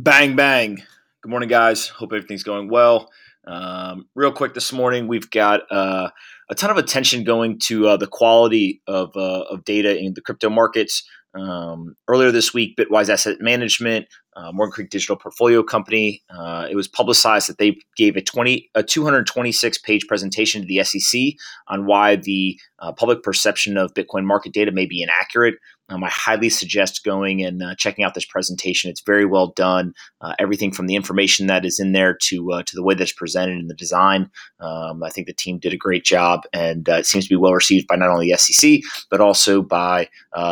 Bang, bang. Good morning, guys. Hope everything's going well. Um, real quick this morning, we've got uh, a ton of attention going to uh, the quality of, uh, of data in the crypto markets. Um, earlier this week, Bitwise Asset Management, uh, Morgan Creek Digital Portfolio Company, uh, it was publicized that they gave a 20 a 226 page presentation to the SEC on why the uh, public perception of Bitcoin market data may be inaccurate. Um, I highly suggest going and uh, checking out this presentation. It's very well done. Uh, everything from the information that is in there to uh, to the way that's presented in the design. Um, I think the team did a great job, and it seems to be well received by not only the SEC but also by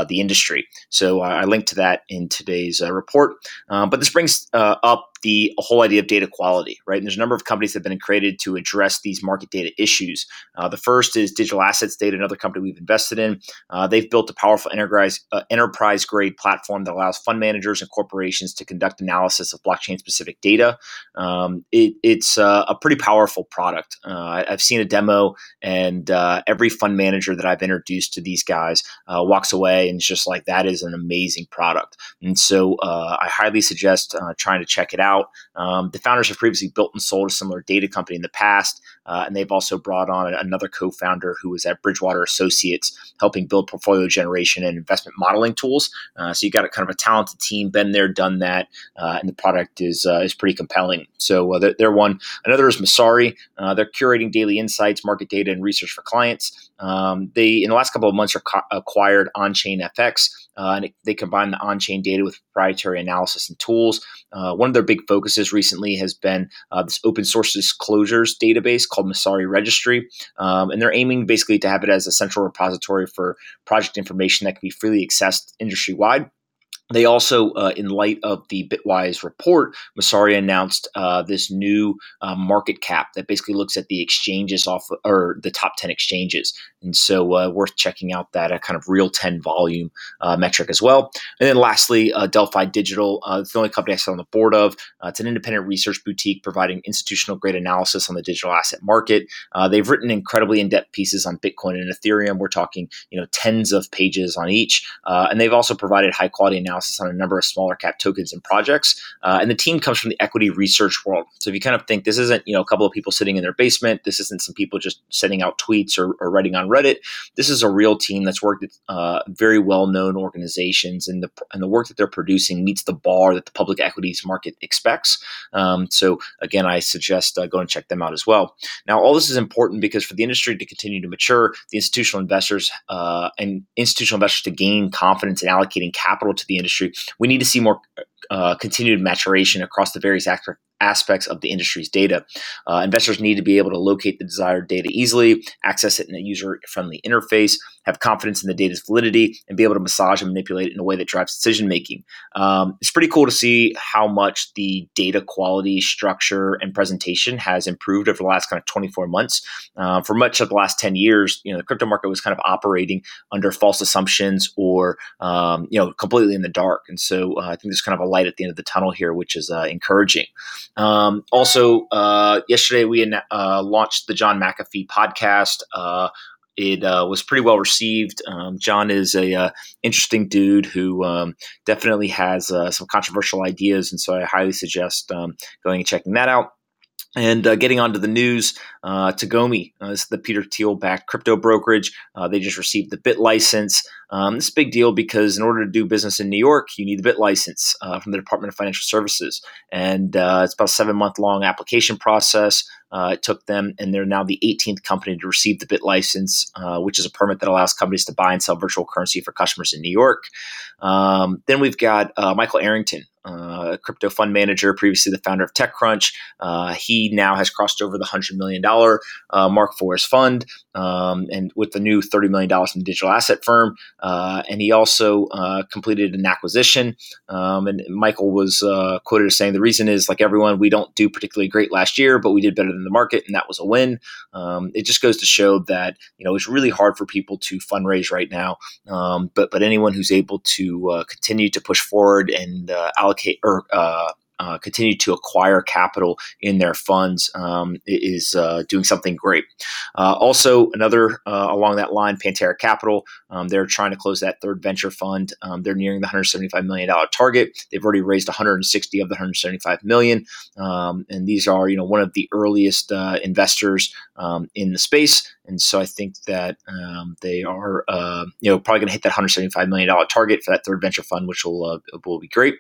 the industry. So I linked to that in today's uh, report. but this brings uh, up the whole idea of data quality, right? And there's a number of companies that have been created to address these market data issues. Uh, the first is Digital Assets Data, another company we've invested in. Uh, they've built a powerful enterprise uh, enterprise grade platform that allows fund managers and corporations to conduct analysis of blockchain specific data. Um, it, it's uh, a pretty powerful product. Uh, I've seen a demo, and uh, every fund manager that I've introduced to these guys walks away and is just like that is an amazing product. And so I highly suggest trying to check it out out. Um, the founders have previously built and sold a similar data company in the past, uh, and they've also brought on another co-founder who was at Bridgewater Associates, helping build portfolio generation and investment modeling tools. Uh, so you got a kind of a talented team, been there, done that, uh, and the product is uh, is pretty compelling. So uh, they're, they're, one. Another is Messari. Uh, they're curating daily insights, market data, and research for clients. Um, they in the last couple of months co- acquired OnChain FX. And it, they combine the on-chain data with proprietary analysis and tools. One of their big focuses recently has been uh, this open source disclosures database called Messari Registry, um, and they're aiming basically to have it as a central repository for project information that can be freely accessed industry wide. They also, uh, in light of the Bitwise report, Messari announced uh, this new uh, market cap that basically looks at the exchanges off or the top 10 exchanges. And so, uh, worth checking out that uh, kind of real 10 volume uh, metric as well. And then, lastly, Delphi Digital. it's the only company I sit on the board of. it's an independent research boutique providing institutional grade analysis on the digital asset market. they've written incredibly in depth pieces on Bitcoin and Ethereum. We're talking, you know, tens of pages on each. and they've also provided high quality analysis analysis on a number of smaller cap tokens and projects. Uh, and the team comes from the equity research world. So if you kind of think this isn't, you know, a couple of people sitting in their basement, this isn't some people just sending out tweets or, or writing on Reddit. This is a real team that's worked at uh, very well known organizations, and the and the work that they're producing meets the bar that the public equities market expects. Um, so again, I suggest uh, go and check them out as well. Now, all this is important because for the industry to continue to mature, the institutional investors uh, and institutional investors to gain confidence in allocating capital to the industry, we need to see more uh, continued maturation across the various aspects of the industry's data. Uh, investors need to be able to locate the desired data easily, access it in a user friendly interface, have confidence in the data's validity, and be able to massage and manipulate it in a way that drives decision making. Um, it's pretty cool to see how much the data quality, structure, and presentation has improved over the last kind of 24 months. Uh, for much of the last 10 years, you know, the crypto market was kind of operating under false assumptions or, um, you know, completely in the dark. And so uh, I think there's kind of a light at the end of the tunnel here, which is uh, encouraging. Um, also, uh, yesterday we uh, launched the John McAfee podcast. Uh, it uh, was pretty well received. Um, John is a uh, interesting dude who um, definitely has uh, some controversial ideas, and so I highly suggest um, going and checking that out. And uh, getting onto the news, uh, Tagomi, uh, is the Peter Thiel backed crypto brokerage. Uh, they just received the BitLicense. Um, this is a big deal because in order to do business in New York, you need the BitLicense uh, from the Department of Financial Services. And uh, it's about a seven month long application process. it took them, and they're now the 18th company to receive the BitLicense, which is a permit that allows companies to buy and sell virtual currency for customers in New York. Um, then we've got Michael Arrington, uh, crypto fund manager, previously the founder of TechCrunch. Uh, he now has crossed over the $100 million uh, mark for his fund, um, and with the new $30 million from the digital asset firm. Uh, and he also uh, completed an acquisition. Um, and Michael was uh, quoted as saying, The reason is, like everyone, we don't do particularly great last year, but we did better than the market, and that was a win. Um, it just goes to show that you know it's really hard for people to fundraise right now. Um, but but anyone who's able to continue to push forward and allocate allocate or uh, uh, continue to acquire capital in their funds um, is uh, doing something great. Uh, also, another uh, along that line, Pantera Capital. Um, they're trying to close that third venture fund. Um, they're nearing the 175 million dollar target. They've already raised 160 of the 175 million, um, and these are you know one of the earliest uh, investors um, in the space. And so I think that um, they are, uh, you know, probably going to hit that 175 million dollar target for that third venture fund, which will will be great.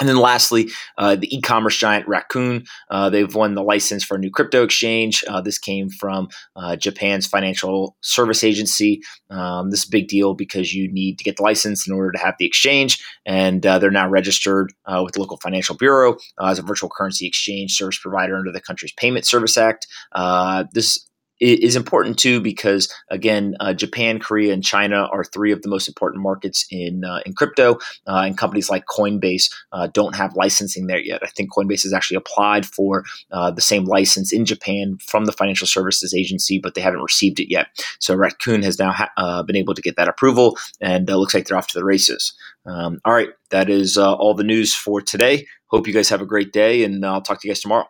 And then lastly, uh, the e commerce giant Rakuten. Uh, they've won the license for a new crypto exchange. Uh, this came from uh, Japan's financial service agency. Um, this is a big deal because you need to get the license in order to have the exchange. And uh, they're now registered uh, with the local financial bureau as a virtual currency exchange service provider under the country's Payment Service Act. this is important too because again, uh, Japan, Korea, and China are three of the most important markets in uh, in crypto, uh, and companies like Coinbase uh, don't have licensing there yet. I think Coinbase has actually applied for uh, the same license in Japan from the Financial Services Agency, but they haven't received it yet. So Rakuten has now ha- uh, been able to get that approval, and it looks like they're off to the races. Um, all right, that is all the news for today. Hope you guys have a great day, and I'll talk to you guys tomorrow.